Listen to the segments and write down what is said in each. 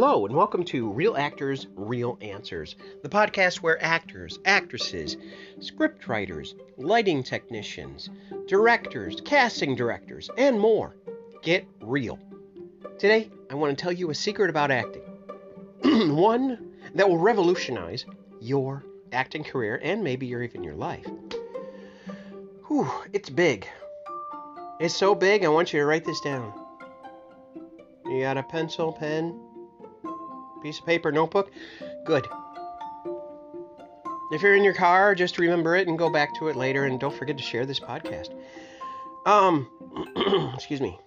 Hello, and welcome to Real Actors, Real Answers, the podcast where actors, actresses, scriptwriters, lighting technicians, directors, casting directors, and more get real. Today, I want to tell you a secret about acting. One that will revolutionize your acting career and maybe your, even your life. Whew, it's big. It's so big, I want you to write this down. You got a pencil, pen, piece of paper, notebook? Good. If you're in your car, just remember it and go back to it later and don't forget to share this podcast. Um excuse me.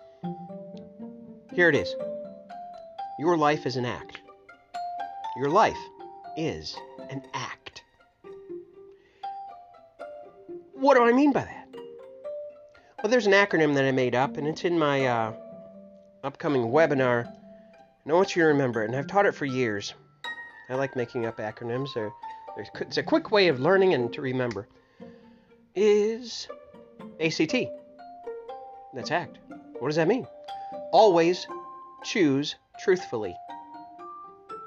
Here it is. Your life is an act. Your life is an act. What do I mean by that? Well, there's an acronym that I made up, and it's in my uh, upcoming webinar. And I want you to remember it, and I've taught it for years. I like making up acronyms. They're, they're, it's a quick way of learning and to remember. Is ACT. That's ACT. What does that mean? Always choose truthfully.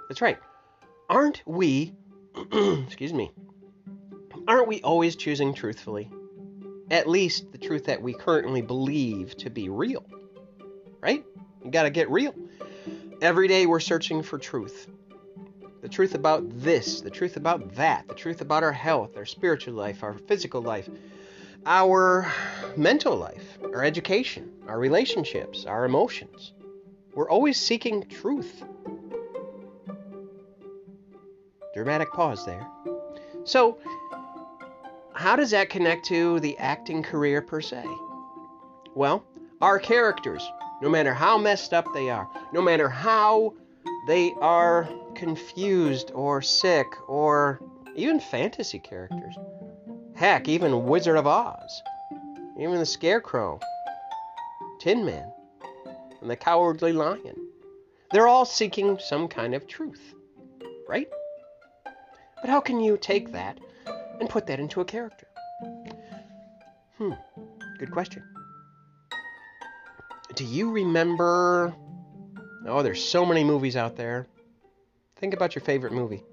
That's right. Aren't we, excuse me, aren't we always choosing truthfully? At least the truth that we currently believe to be real. Right? You got to get real. Every day we're searching for truth. The truth about this, the truth about that, the truth about our health, our spiritual life, our physical life, our mental life, our education, our relationships, our emotions. We're always seeking truth. Dramatic pause there. So, how does that connect to the acting career per se? Well, our characters, no matter how messed up they are, no matter how they are confused or sick or even fantasy characters. Heck, even Wizard of Oz, even the Scarecrow, Tin Man, and the Cowardly Lion. They're all seeking some kind of truth, right? But how can you take that and put that into a character? Hmm, good question. Do you remember? Oh, there's so many movies out there. Think about your favorite movie.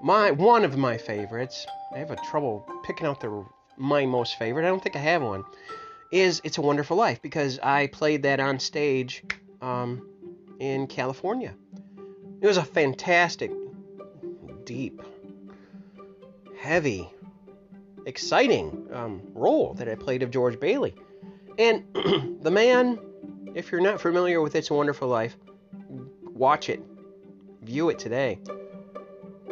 My one of my favorites. I have a trouble picking out the my most favorite. I don't think I have one. Is It's a Wonderful Life because I played that on stage um, in California. It was a fantastic, deep, heavy, exciting um, role that I played of George Bailey. And the man, if you're not familiar with It's a Wonderful Life, watch it, view it today.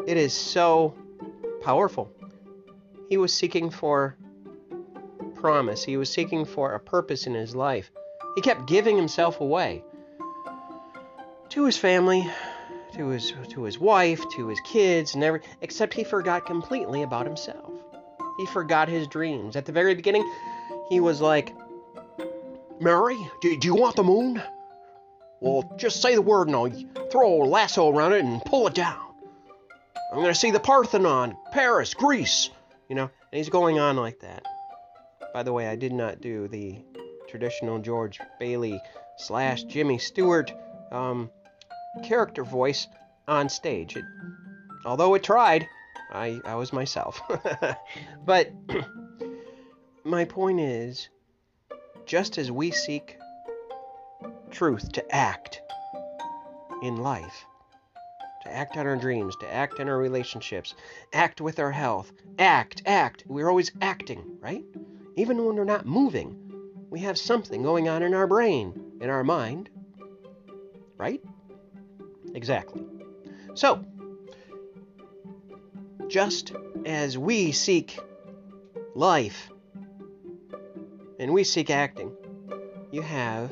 It is so powerful. He was seeking for promise, he was seeking for a purpose in his life. He kept giving himself away to his family, to his to his wife, to his kids, and every except he forgot completely about himself. He forgot his dreams. At the very beginning, he was like, Mary, do, do you want the moon? Well, just say the word and I'll throw a lasso around it and pull it down. I'm going to see the Parthenon, Paris, Greece. You know, and he's going on like that. By the way, I did not do the traditional George Bailey slash Jimmy Stewart um, character voice on stage. It, although it tried, I, I was myself. but my point is just as we seek truth to act in life, to act on our dreams, to act in our relationships, act with our health, act, act. We're always acting, right? Even when we're not moving, we have something going on in our brain, in our mind, right? Exactly. So, just as we seek life and we seek acting, you have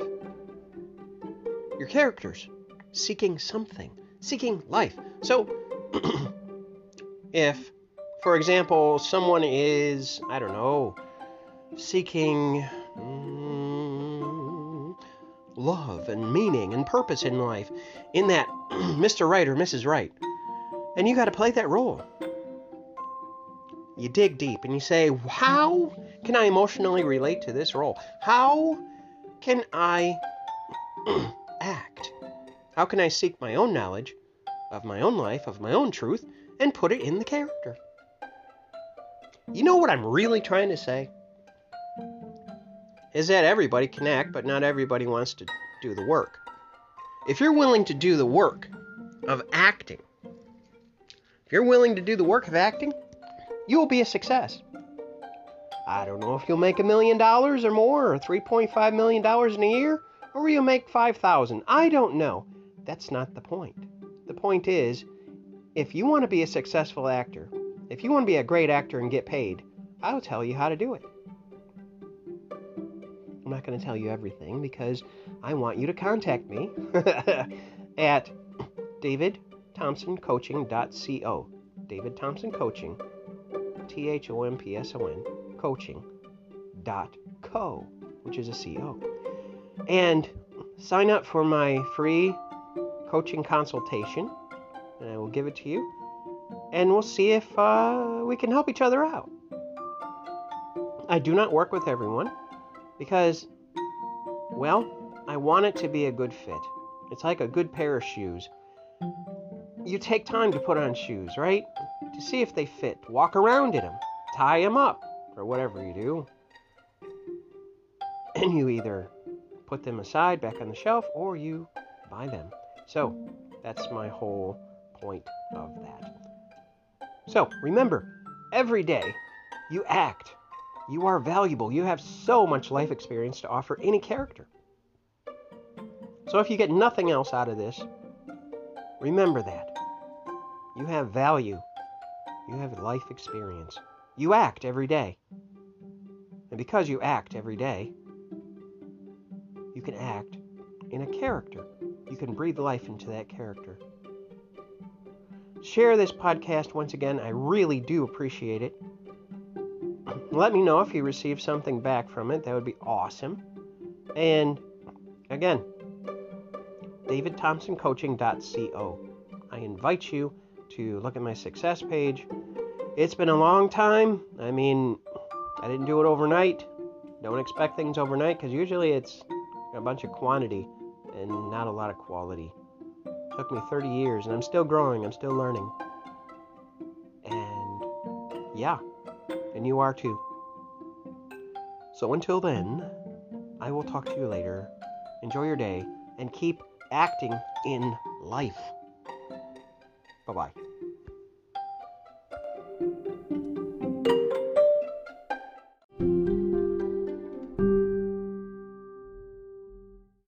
your characters seeking something, seeking life. So, if, for example, someone is, I don't know, seeking mm, love and meaning and purpose in life, in that Mr. Right or Mrs. Right, and you got to play that role. You dig deep and you say, How can I emotionally relate to this role? How can I act How can I seek my own knowledge of my own life, of my own truth, and put it in the character? You know what I'm really trying to say? Is that everybody can act, but not everybody wants to do the work. If you're willing to do the work of acting, if you're willing to do the work of acting, you will be a success. I don't know if you'll make a million dollars or more, or $3.5 million in a year, or you'll make 5,000. I don't know. That's not the point. The point is, if you want to be a successful actor, if you want to be a great actor and get paid, I'll tell you how to do it. I'm not going to tell you everything because I want you to contact me at davidthompsoncoaching.co. David Thompson Coaching, T H O M P S O N, coaching.co, which is a CO. And sign up for my free coaching consultation, and I will give it to you. And we'll see if uh, we can help each other out. I do not work with everyone because, well, I want it to be a good fit. It's like a good pair of shoes. You take time to put on shoes, right? To see if they fit. Walk around in them, tie them up, or whatever you do. And you either put them aside back on the shelf or you buy them. So that's my whole point of that. So remember, every day you act. You are valuable. You have so much life experience to offer any character. So if you get nothing else out of this, remember that. You have value. You have life experience. You act every day. And because you act every day, you can act in a character. You can breathe life into that character. Share this podcast once again. I really do appreciate it. Let me know if you receive something back from it. That would be awesome. And again, davidthompsoncoaching.co. I invite you to look at my success page. It's been a long time. I mean, I didn't do it overnight. Don't expect things overnight because usually it's a bunch of quantity and not a lot of quality. It took me 30 years and I'm still growing, I'm still learning. And yeah, and you are too. So until then, I will talk to you later. Enjoy your day and keep acting in life. Bye bye.